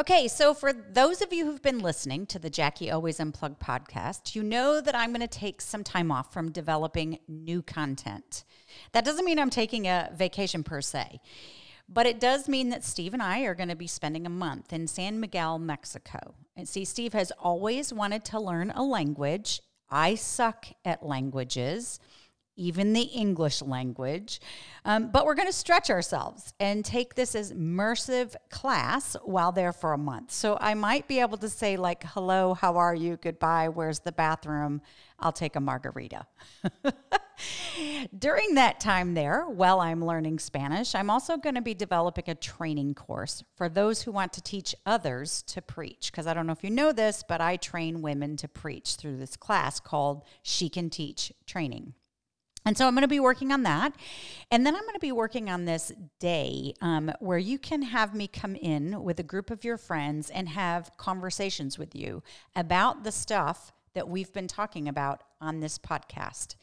Okay, so for those of you who've been listening to the Jackie Always Unplugged podcast, you know that I'm going to take some time off from developing new content. That doesn't mean I'm taking a vacation per se, but it does mean that Steve and I are going to be spending a month in San Miguel, Mexico. And see, Steve has always wanted to learn a language. I suck at languages even the English language. Um, but we're going to stretch ourselves and take this as immersive class while there for a month. So I might be able to say, like, hello, how are you? Goodbye, where's the bathroom? I'll take a margarita. During that time there, while I'm learning Spanish, I'm also going to be developing a training course for those who want to teach others to preach. Because I don't know if you know this, but I train women to preach through this class called She Can Teach Training. And so I'm going to be working on that. And then I'm going to be working on this day um, where you can have me come in with a group of your friends and have conversations with you about the stuff that we've been talking about on this podcast.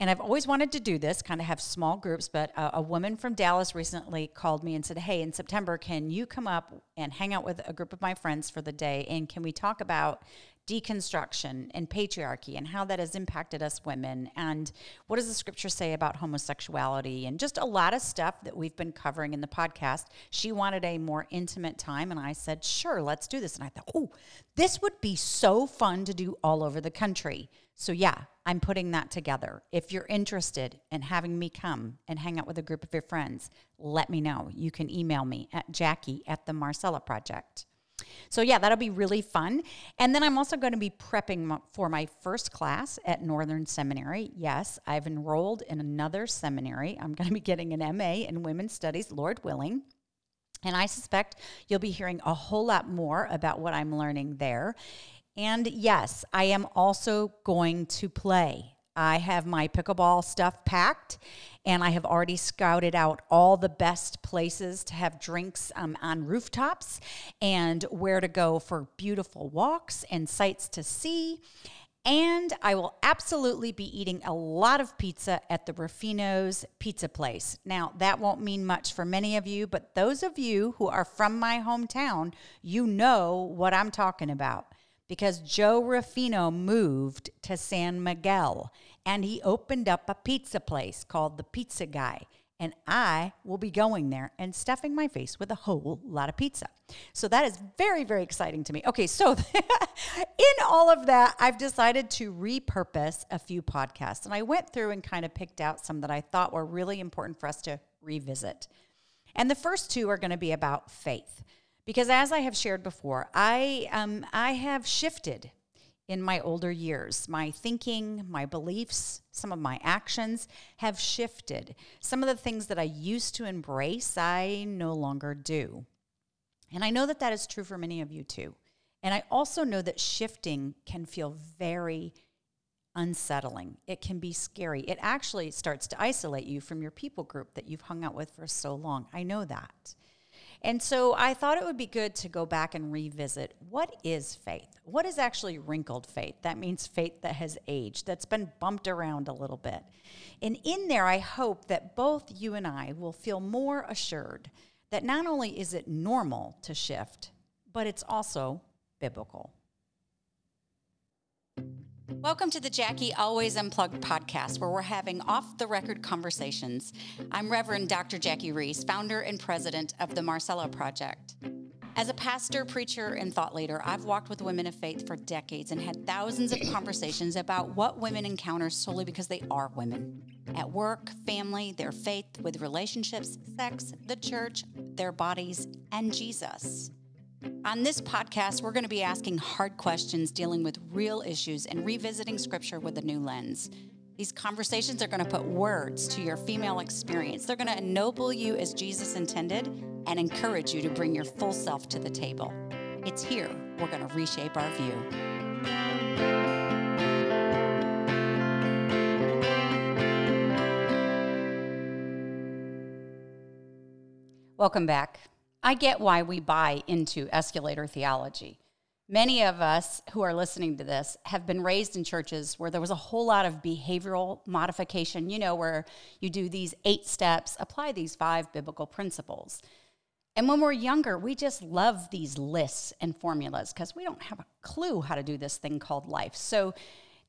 And I've always wanted to do this, kind of have small groups, but a, a, woman from Dallas recently called me and said, Hey, in September, can you come up and hang out with a group of my friends for the day? And can we talk about deconstruction and patriarchy and how that has impacted us women and what does the scripture say about homosexuality and just a lot of stuff that we've been covering in the podcast. She wanted a more intimate time and i said sure let's do this. And i thought oh this would be so fun to do all over the country. So yeah i'm putting that together. If you're interested in having me come and hang out with a group of your friends let me know. You can email me at jackie at the marcella project so, yeah, that'll be really fun. And then I'm also going to be prepping for my first class at Northern Seminary. Yes, I've enrolled in another seminary. I'm going to be getting an MA in Women's Studies, Lord willing. And I suspect you'll be hearing a whole lot more about what I'm learning there. And yes, I am also going to play. I have my pickleball stuff packed and I have already scouted out all the best places to have drinks um, on rooftops and where to go for beautiful walks and sights to see. And I will absolutely be eating a lot of pizza at the Ruffino's Pizza Place. Now, that won't mean much for many of you, but those of you who are from my hometown, you know what I'm talking about because Joe Ruffino moved to San Miguel and he opened up a pizza place called the Pizza Guy. And I will be going there and stuffing my face with a whole lot of pizza. So that is very, very exciting to me. Okay, so in all of that, I've decided to repurpose a few podcasts. And I went through and kind of picked out some that I thought were really important for us to revisit. And the first two are going to be about faith. Because as I have shared before, I, um, I have shifted in my older years. My thinking, my beliefs, some of my actions have shifted. Some of the things that I used to embrace, I no longer do. And I know that that is true for many of you too. And I also know that shifting can feel very unsettling. It can be scary. It actually starts to isolate you from your people group that you've hung out with for so long. I know that. And so I thought it would be good to go back and revisit what is faith? What is actually wrinkled faith? That means faith that has aged, that's been bumped around a little bit. And in there, I hope that both you and I will feel more assured that not only is it normal to shift, but it's also biblical. Welcome to the Jackie Always Unplugged podcast, where we're having off the record conversations. I'm Reverend Dr. Jackie Roese, founder and president of the Marcella Project. As a pastor, preacher, and thought leader, I've walked with women of faith for decades and had thousands of conversations about what women encounter solely because they are women. At work, family, their faith, with relationships, sex, the church, their bodies, and Jesus. On this podcast, we're going to be asking hard questions, dealing with real issues, and revisiting scripture with a new lens. These conversations are going to put words to your female experience. They're going to ennoble you as Jesus intended and encourage you to bring your full self to the table. It's here we're going to reshape our view. Welcome back. I get why we buy into escalator theology. Many of us who are listening to this have been raised in churches where there was a whole lot of behavioral modification, you know, where you do these eight steps, apply these five biblical principles. And when we're younger, we just love these lists and formulas because we don't have a clue how to do this thing called life. So,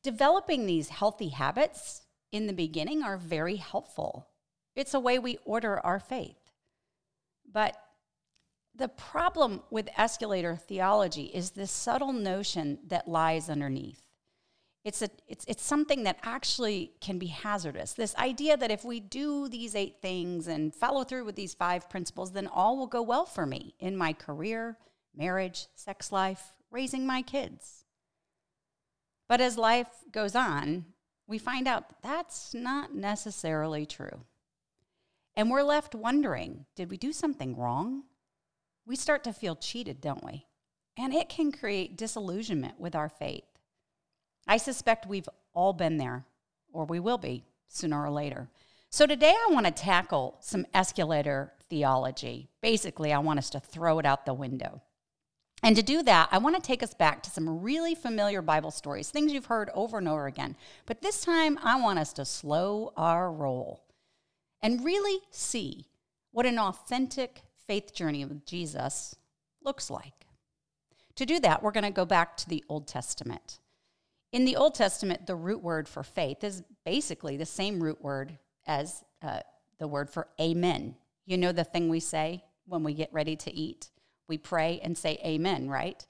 developing these healthy habits in the beginning are very helpful. It's a way we order our faith. But the problem with escalator theology is this subtle notion that lies underneath. It's, a, it's, it's something that actually can be hazardous. This idea that if we do these eight things and follow through with these five principles, then all will go well for me in my career, marriage, sex life, raising my kids. But as life goes on, we find out that's not necessarily true. And we're left wondering did we do something wrong? We start to feel cheated, don't we? And it can create disillusionment with our faith. I suspect we've all been there, or we will be sooner or later. So today I want to tackle some escalator theology. Basically, I want us to throw it out the window. And to do that, I want to take us back to some really familiar Bible stories, things you've heard over and over again. But this time, I want us to slow our roll and really see what an authentic faith journey with Jesus looks like. To do that, we're going to go back to the Old Testament. In the Old Testament, the root word for faith is basically the same root word as uh, the word for amen. You know the thing we say when we get ready to eat? we pray and say amen, right?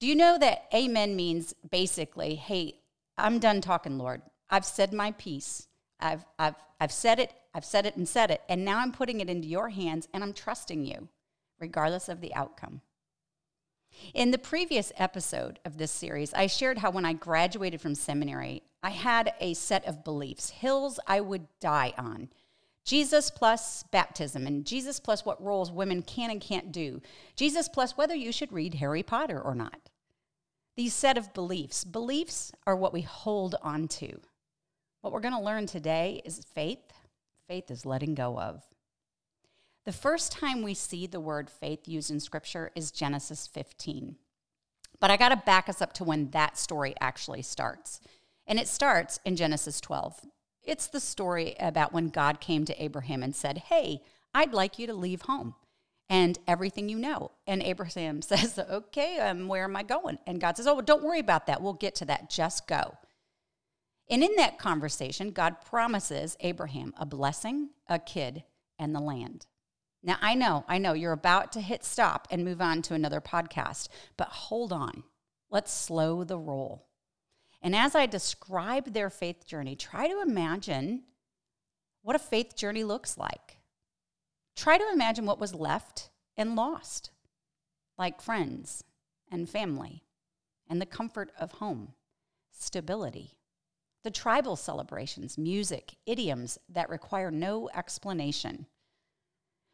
Do you know that amen means basically, hey, I'm done talking, Lord. I've said my piece. I've, I've, I've said it, I've said it and said it, and now I'm putting it into your hands and I'm trusting you, regardless of the outcome. In the previous episode of this series, I shared how when I graduated from seminary, I had a set of beliefs, hills I would die on. Jesus plus baptism, and Jesus plus what roles women can and can't do. Jesus plus whether you should read Harry Potter or not. These set of beliefs. Beliefs are what we hold on to. What we're going to learn today is faith. Faith is letting go of. The first time we see the word faith used in Scripture is Genesis 15. But I got to back us up to when that story actually starts. And it starts in Genesis 12. It's the story about when God came to Abraham and said, Hey, I'd like you to leave home and everything you know. And Abraham says, Okay, um, where am I going? And God says, Oh, well, don't worry about that. We'll get to that. Just go. And in that conversation, God promises Abraham a blessing, a kid, and the land. Now, I know, I know you're about to hit stop and move on to another podcast, but hold on. Let's slow the roll. And as I describe their faith journey, try to imagine what a faith journey looks like. Try to imagine what was left and lost, like friends and family, and the comfort of home, stability, the tribal celebrations, music, idioms that require no explanation.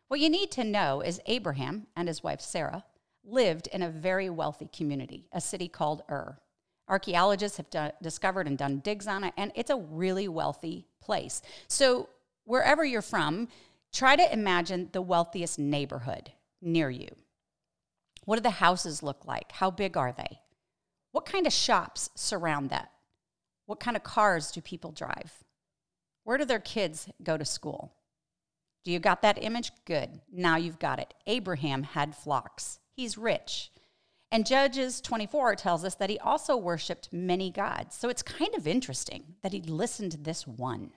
What you need to know is Abraham and his wife Sarah lived in a very wealthy community, a city called Ur. Archaeologists have done, discovered and done digs on it, and it's a really wealthy place. So, wherever you're from, try to imagine the wealthiest neighborhood near you. What do the houses look like? How big are they? What kind of shops surround that? What kind of cars do people drive? Where do their kids go to school? Do you got that image? Good. Now you've got it. Abraham had flocks. He's rich. And Judges 24 tells us that he also worshiped many gods. So it's kind of interesting that he listened to this one.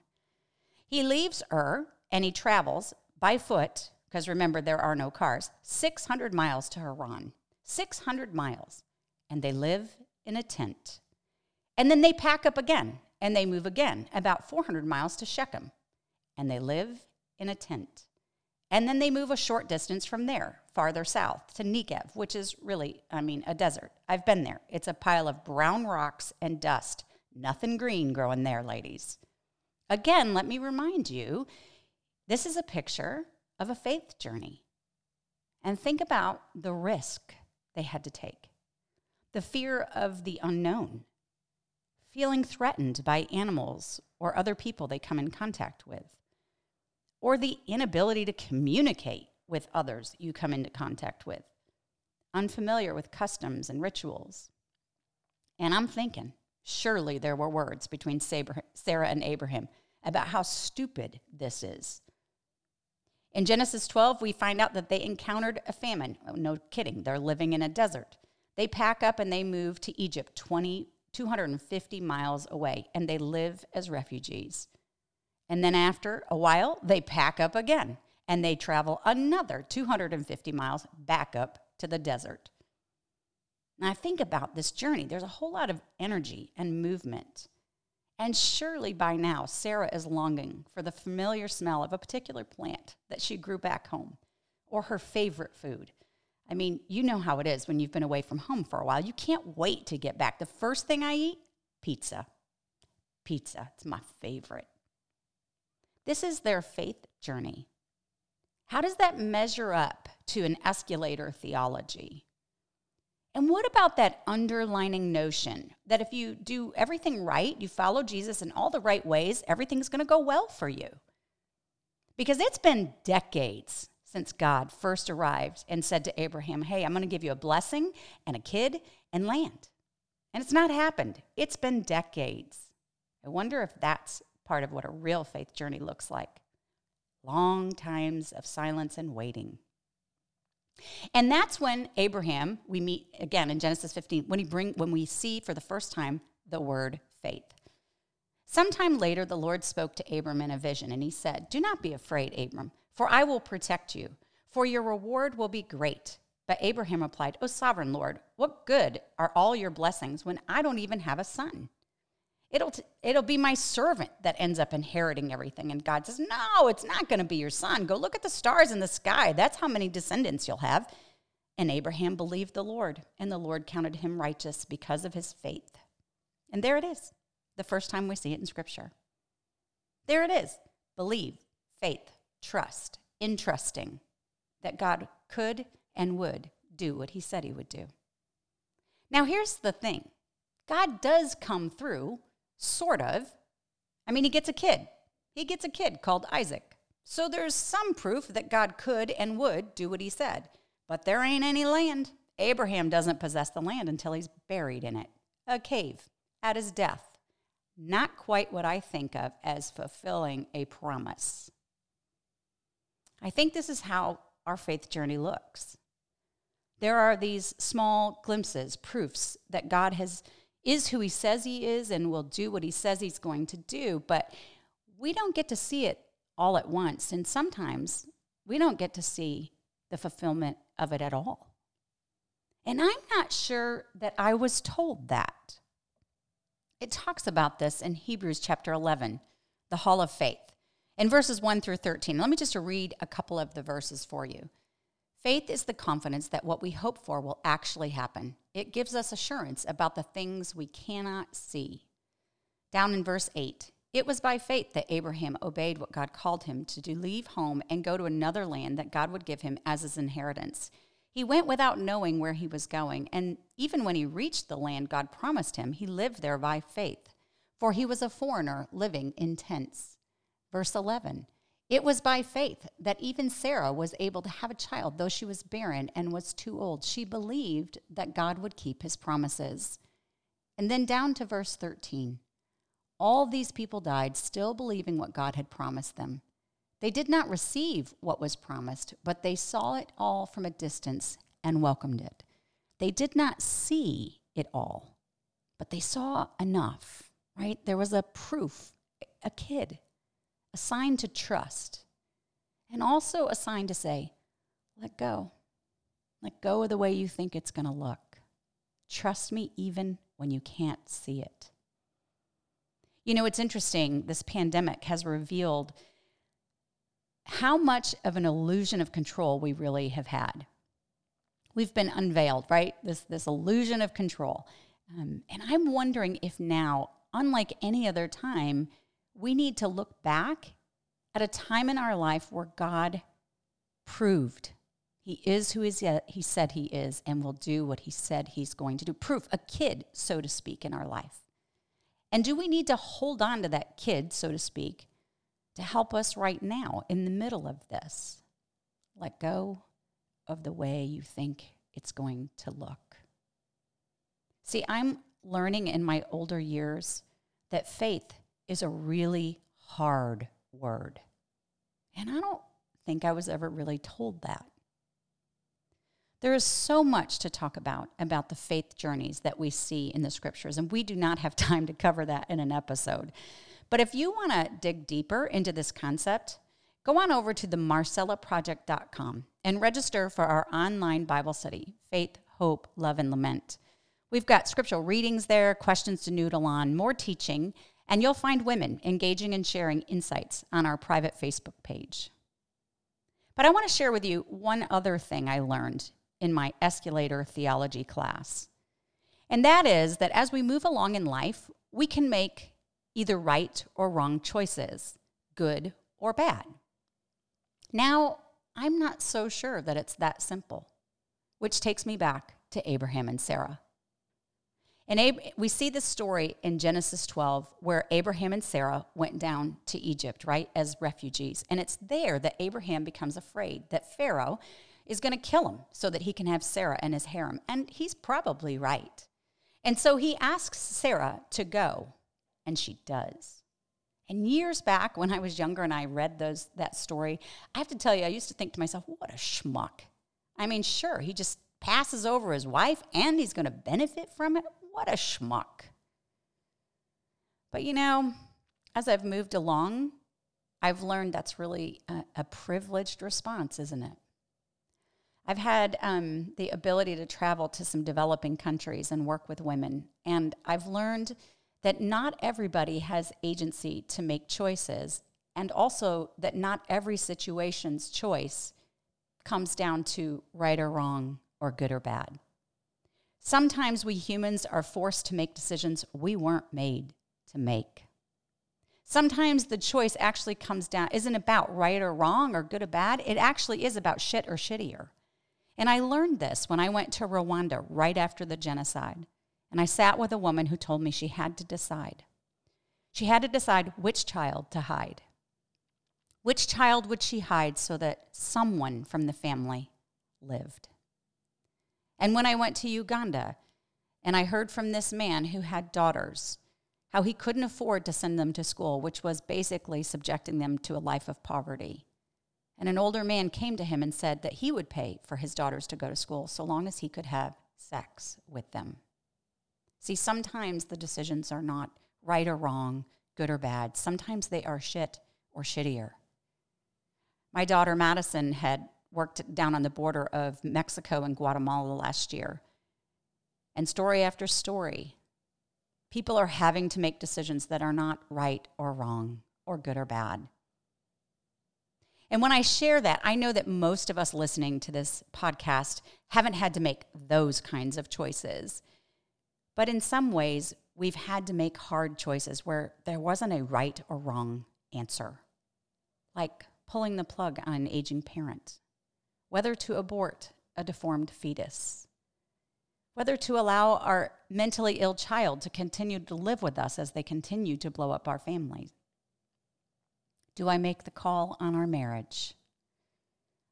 He leaves Ur and he travels by foot, because remember, there are no cars, 600 miles to Haran. 600 miles. And they live in a tent. And then they pack up again and they move again, about 400 miles to Shechem. And they live in a tent. And then they move a short distance from there, farther south to Negev, which is really, I mean, a desert. I've been there. It's a pile of brown rocks and dust. Nothing green growing there, ladies. Again, let me remind you this is a picture of a faith journey. And think about the risk they had to take the fear of the unknown, feeling threatened by animals or other people they come in contact with or the inability to communicate with others you come into contact with, unfamiliar with customs and rituals. And I'm thinking, surely there were words between Sarah and Abraham about how stupid this is. In Genesis 12, we find out that they encountered a famine. Oh, no kidding, they're living in a desert. They pack up and they move to Egypt, 20, 250 miles away, and they live as refugees. And then after a while, they pack up again and they travel another 250 miles back up to the desert. Now, I think about this journey. There's a whole lot of energy and movement. And surely by now, Sarah is longing for the familiar smell of a particular plant that she grew back home or her favorite food. I mean, you know how it is when you've been away from home for a while. You can't wait to get back. The first thing I eat, pizza. Pizza, it's my favorite. This is their faith journey. How does that measure up to an escalator theology? And what about that underlining notion that if you do everything right, you follow Jesus in all the right ways, everything's going to go well for you? Because it's been decades since God first arrived and said to Abraham, Hey, I'm going to give you a blessing and a kid and land. And it's not happened, it's been decades. I wonder if that's part of what a real faith journey looks like long times of silence and waiting. And that's when Abraham, we meet again in Genesis 15, when, he bring, when we see for the first time the word faith. Sometime later, the Lord spoke to Abram in a vision, and he said, Do not be afraid, Abram, for I will protect you, for your reward will be great. But Abraham replied, O sovereign Lord, what good are all your blessings when I don't even have a son? It'll, t- it'll be my servant that ends up inheriting everything. And God says, No, it's not going to be your son. Go look at the stars in the sky. That's how many descendants you'll have. And Abraham believed the Lord, and the Lord counted him righteous because of his faith. And there it is, the first time we see it in Scripture. There it is believe, faith, trust, in trusting that God could and would do what he said he would do. Now, here's the thing God does come through Sort of. I mean, he gets a kid. He gets a kid called Isaac. So there's some proof that God could and would do what he said. But there ain't any land. Abraham doesn't possess the land until he's buried in it a cave at his death. Not quite what I think of as fulfilling a promise. I think this is how our faith journey looks. There are these small glimpses, proofs that God has is who he says he is and will do what he says he's going to do. But we don't get to see it all at once. And sometimes we don't get to see the fulfillment of it at all. And I'm not sure that I was told that. It talks about this in Hebrews chapter 11, the hall of faith, in verses 1 through 13. Let me just read a couple of the verses for you. Faith is the confidence that what we hope for will actually happen. It gives us assurance about the things we cannot see. Down in verse 8, it was by faith that Abraham obeyed what God called him to do, leave home and go to another land that God would give him as his inheritance. He went without knowing where he was going, and even when he reached the land God promised him, he lived there by faith, for he was a foreigner living in tents. Verse 11 it was by faith that even Sarah was able to have a child, though she was barren and was too old. She believed that God would keep his promises. And then down to verse 13. All these people died still believing what God had promised them. They did not receive what was promised, but they saw it all from a distance and welcomed it. They did not see it all, but they saw enough, right? There was a proof, a kid a sign to trust, and also a sign to say, let go. Let go of the way you think it's going to look. Trust me even when you can't see it. You know, it's interesting, this pandemic has revealed how much of an illusion of control we really have had. We've been unveiled, right? This, this illusion of control. Um, and I'm wondering if now, unlike any other time, we need to look back at a time in our life where God proved he is who he said he is and will do what he said he's going to do. Proof, a kid, so to speak, in our life. And do we need to hold on to that kid, so to speak, to help us right now in the middle of this? Let go of the way you think it's going to look. See, I'm learning in my older years that faith is a really hard word. And I don't think I was ever really told that. There is so much to talk about about the faith journeys that we see in the scriptures, and we do not have time to cover that in an episode. But if you want to dig deeper into this concept, go on over to the marcellaproject.com and register for our online Bible study, Faith, Hope, Love, and Lament. We've got scriptural readings there, questions to noodle on, more teaching, and you'll find women engaging and sharing insights on our private Facebook page. But I want to share with you one other thing I learned in my escalator theology class. And that is that as we move along in life, we can make either right or wrong choices, good or bad. Now, I'm not so sure that it's that simple, which takes me back to Abraham and Sarah. And Ab- we see this story in Genesis 12 where Abraham and Sarah went down to Egypt, right, as refugees. And it's there that Abraham becomes afraid that Pharaoh is going to kill him so that he can have Sarah and his harem. And he's probably right. And so he asks Sarah to go and she does. And years back, when I was younger and I read those that story, I have to tell you, I used to think to myself, "What a schmuck!" I mean, sure, he just passes over his wife, and he's going to benefit from it. What a schmuck! But you know, as I've moved along, I've learned that's really a, a privileged response, isn't it? I've had um, the ability to travel to some developing countries and work with women, and I've learned that not everybody has agency to make choices, and also that not every situation's choice comes down to right or wrong or good or bad. Sometimes we humans are forced to make decisions we weren't made to make. Sometimes the choice actually comes down, isn't about right or wrong or good or bad. It actually is about shit or shittier. And I learned this when I went to Rwanda right after the genocide. And I sat with a woman who told me she had to decide. She had to decide which child to hide. Which child would she hide so that someone from the family lived? And when I went to Uganda and I heard from this man who had daughters, how he couldn't afford to send them to school, which was basically subjecting them to a life of poverty. And an older man came to him and said that he would pay for his daughters to go to school so long as he could have sex with them. See, sometimes the decisions are not right or wrong, good or bad. Sometimes they are shit or shittier. My daughter Madison had worked down on the border of Mexico and Guatemala last year. And story after story, people are having to make decisions that are not right or wrong or good or bad. And when I share that, I know that most of us listening to this podcast haven't had to make those kinds of choices. But in some ways, we've had to make hard choices where there wasn't a right or wrong answer, like pulling the plug on an aging parent, whether to abort a deformed fetus, whether to allow our mentally ill child to continue to live with us as they continue to blow up our families. Do I make the call on our marriage?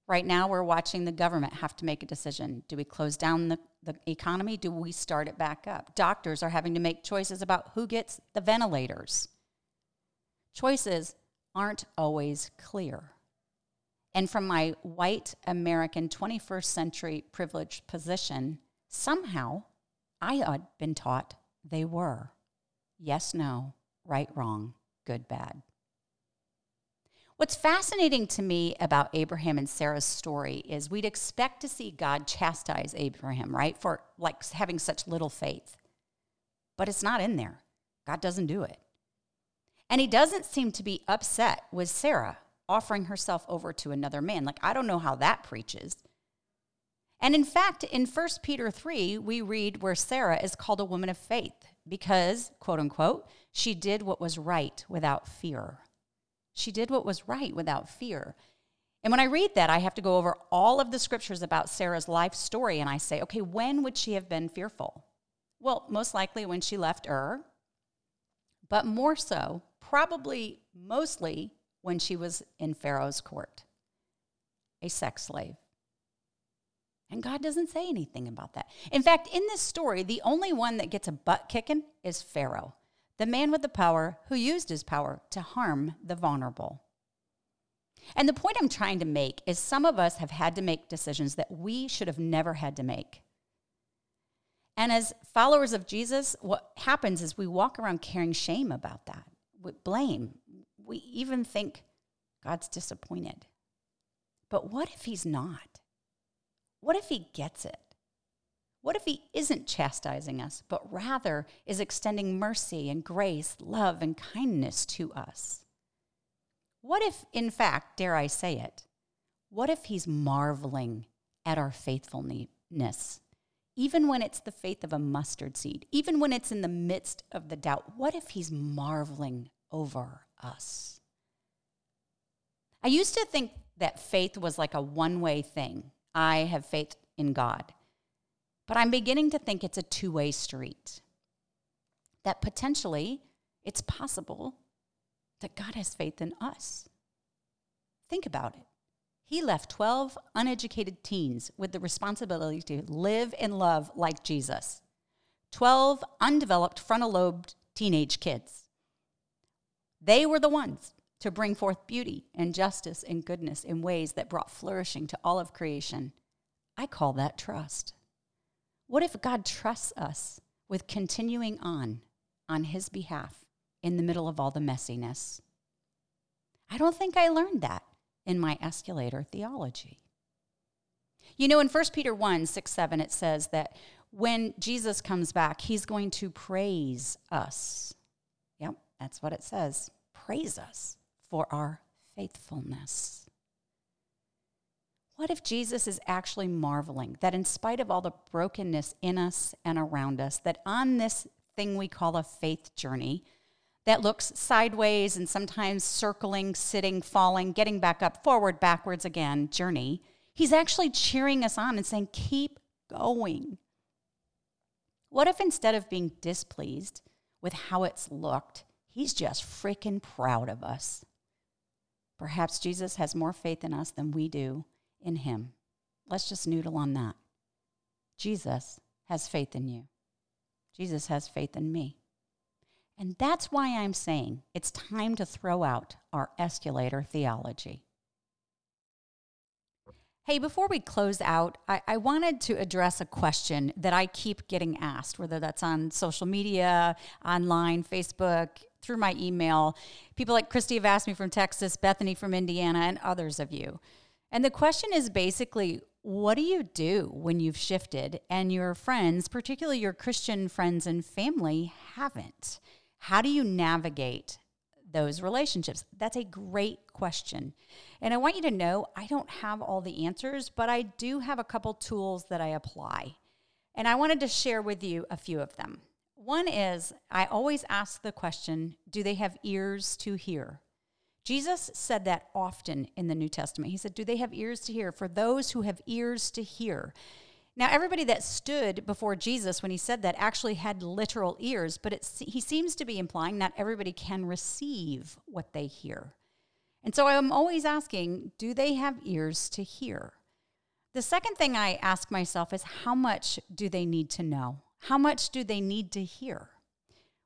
Right now, we're watching the government have to make a decision. Do we close down the, the economy? Do we start it back up? Doctors are having to make choices about who gets the ventilators. Choices aren't always clear. And from my white American 21st century privileged position, somehow I had been taught they were. Yes, no, right, wrong, good, bad. What's fascinating to me about Abraham and Sarah's story is we'd expect to see God chastise Abraham, right, for like having such little faith. But it's not in there. God doesn't do it. And he doesn't seem to be upset with Sarah offering herself over to another man. Like, I don't know how that preaches. And in fact, in 1 Peter 3, we read where Sarah is called a woman of faith because, quote unquote, she did what was right without fear. She did what was right without fear. And when I read that, I have to go over all of the scriptures about Sarah's life story and I say, okay, when would she have been fearful? Well, most likely when she left Ur, but more so, probably mostly when she was in Pharaoh's court, a sex slave. And God doesn't say anything about that. In fact, in this story, the only one that gets a butt kicking is Pharaoh the man with the power who used his power to harm the vulnerable. And the point I'm trying to make is some of us have had to make decisions that we should have never had to make. And as followers of Jesus, what happens is we walk around carrying shame about that, with blame. We even think God's disappointed. But what if He's not? What if He gets it? What if He isn't chastising us, but rather is extending mercy and grace, love and kindness to us? What if, in fact, dare I say it, what if He's marveling at our faithfulness? Even when it's the faith of a mustard seed, even when it's in the midst of the doubt, what if He's marveling over us? I used to think that faith was like a one way thing. I have faith in God. But I'm beginning to think it's a two way street. That potentially it's possible that God has faith in us. Think about it. He left 12 uneducated teens with the responsibility to live and love like Jesus. 12 undeveloped frontal lobed teenage kids. They were the ones to bring forth beauty and justice and goodness in ways that brought flourishing to all of creation. I call that trust. What if God trusts us with continuing on on His behalf in the middle of all the messiness? I don't think I learned that in my escalator theology. You know, in 1 Peter 1 6 7, it says that when Jesus comes back, he's going to praise us. That's what it says. Praise us for our faithfulness. What if Jesus is actually marveling that in spite of all the brokenness in us and around us, that on this thing we call a faith journey, that looks sideways and sometimes circling, sitting, falling, getting back up, forward, backwards again journey, he's actually cheering us on and saying, Keep going. What if instead of being displeased with how it's looked, he's just freaking proud of us? Perhaps Jesus has more faith in us than we do in him. Let's just noodle on that. Jesus has faith in you. Jesus has faith in me. And that's why I'm saying it's time to throw out our escalator theology. Hey, before we close out, I, I, wanted to address a question that I keep getting asked, whether that's on social media, online, Facebook, through my email. People like Christy have asked me from Texas, Bethany from Indiana, and others of you. And the question is basically what do you do when you've shifted and your friends, particularly your Christian friends and family, haven't? How do you navigate those relationships? That's a great question. And I want you to know I don't have all the answers, but I do have a couple tools that I apply. And I wanted to share with you a few of them. One is I always ask the question do they have ears to hear? Jesus said that often in the New Testament. He said, Do they have ears to hear? For those who have ears to hear. Now, everybody that stood before Jesus when he said that actually had literal ears, but he seems to be implying not everybody can receive what they hear. And so I'm always asking, do they have ears to hear? The second thing I ask myself is, how much do they need to know? How much do they need to hear?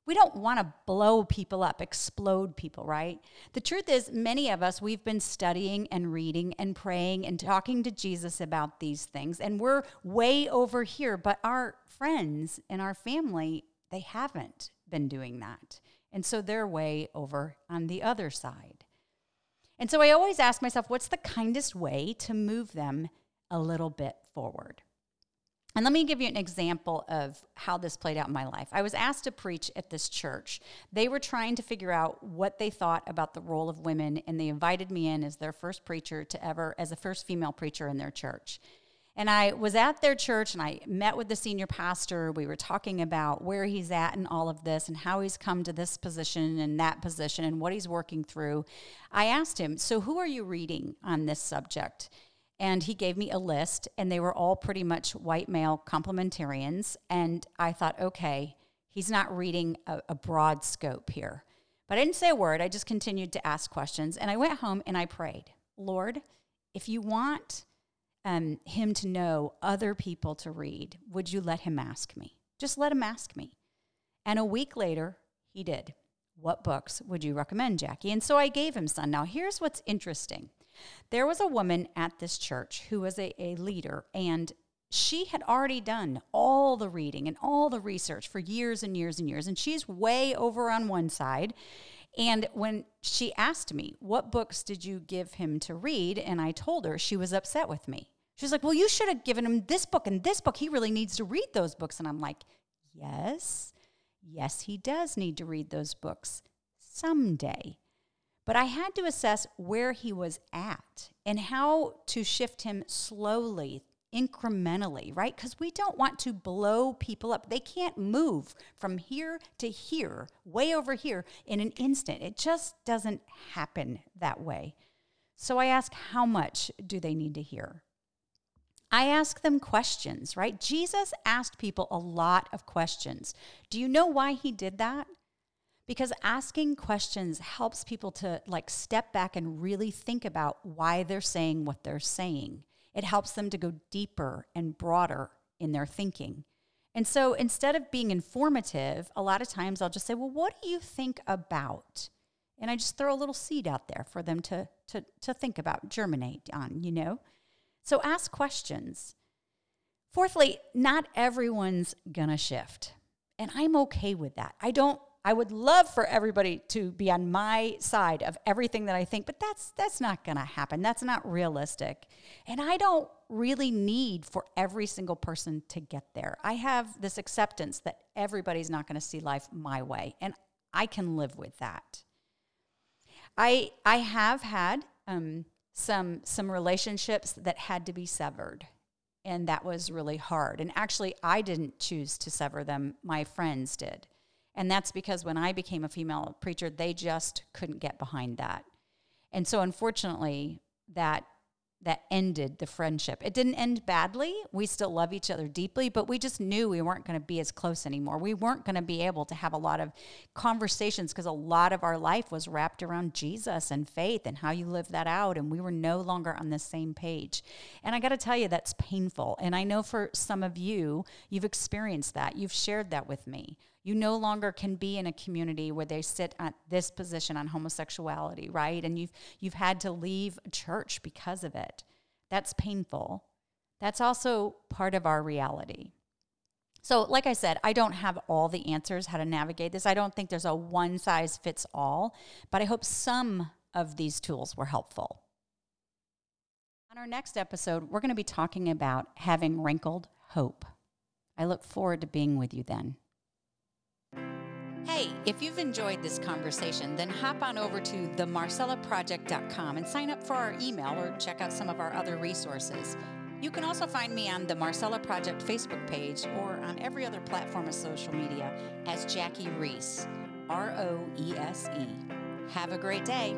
We don't want to blow people up, explode people, right? The truth is, many of us, we've been studying and reading and praying and talking to Jesus about these things, and we're way over here, but our friends and our family, they haven't been doing that. And so they're way over on the other side. And so I always ask myself, what's the kindest way to move them a little bit forward? And let me give you an example of how this played out in my life. I was asked to preach at this church. They were trying to figure out what they thought about the role of women, and they invited me in as their first preacher to ever, as the first female preacher in their church. And I was at their church and I met with the senior pastor. We were talking about where he's at in all of this and how he's come to this position and that position and what he's working through. I asked him, So, who are you reading on this subject? And he gave me a list and they were all pretty much white male complementarians and i thought okay he's not reading a, a, broad scope here. But i didn't say a word i just continued to ask questions and i went home and i prayed lord if you want um, him to know other people to read would you let him ask me? Just let him ask me. And a week later he did what books would you recommend jackie and so i gave him some now here's what's interesting There was a woman at this church who was a, a leader, and she had already done all the reading and all the research for years and years and years. And she's way over on one side. And when she asked me, What books did you give him to read? And I told her, she was upset with me. She was like, Well, you should have given him this book and this book. He really needs to read those books. And I'm like, Yes, yes, he does need to read those books someday. But I had to assess where he was at and how to shift him slowly, incrementally, right? Because we don't want to blow people up. They can't move from here to here, way over here in an instant. It just doesn't happen that way. So I ask, how much do they need to hear? I ask them questions, right? Jesus asked people a lot of questions. Do you know why he did that? Because asking questions helps people to like step back and really think about why they're saying what they're saying. It helps them to go deeper and broader in their thinking. And so instead of being informative, a lot of times I'll just say, Well, what do you think about? And I just throw a little seed out there for them to, to, to think about, germinate on, you know? So ask questions. Fourthly, not everyone's gonna shift. And I'm okay with that. I don't I would love for everybody to be on my side of everything that I think, but that's that's not going to happen. That's not realistic. And I don't really need for every single person to get there. I have this acceptance that everybody's not going to see life my way, and I can live with that. I I have had um, some some relationships that had to be severed. And that was really hard. And actually i didn't choose to sever them. My friends did. And that's because when i became a female preacher they just couldn't get behind that. And so unfortunately that that ended the friendship. It didn't end badly. We still love each other deeply, but we just knew we weren't going to be as close anymore. We weren't going to be able to have a lot of conversations because a lot of our life was wrapped around Jesus and faith and how you live that out. And we were no longer on the same page. And I got to tell you, that's painful. And I know for some of you, you've experienced that. You've shared that with me. You no longer can be in a community where they sit at this position on homosexuality, right? And you've you've had to leave church because of it. That's painful. That's also part of our reality. So, like I said, I don't have all the answers how to navigate this. I don't think there's a one size fits all, but I hope some of these tools were helpful. On our next episode, we're going to be talking about having wrinkled hope. I look forward to being with you then. Hey, if you've enjoyed this conversation, then hop on over to themarcellaproject.com and sign up for our email or check out some of our other resources. You can also find me on the Marcella Project Facebook page or on every other platform of social media as Jackie Roese, R O E S E. Have a great day.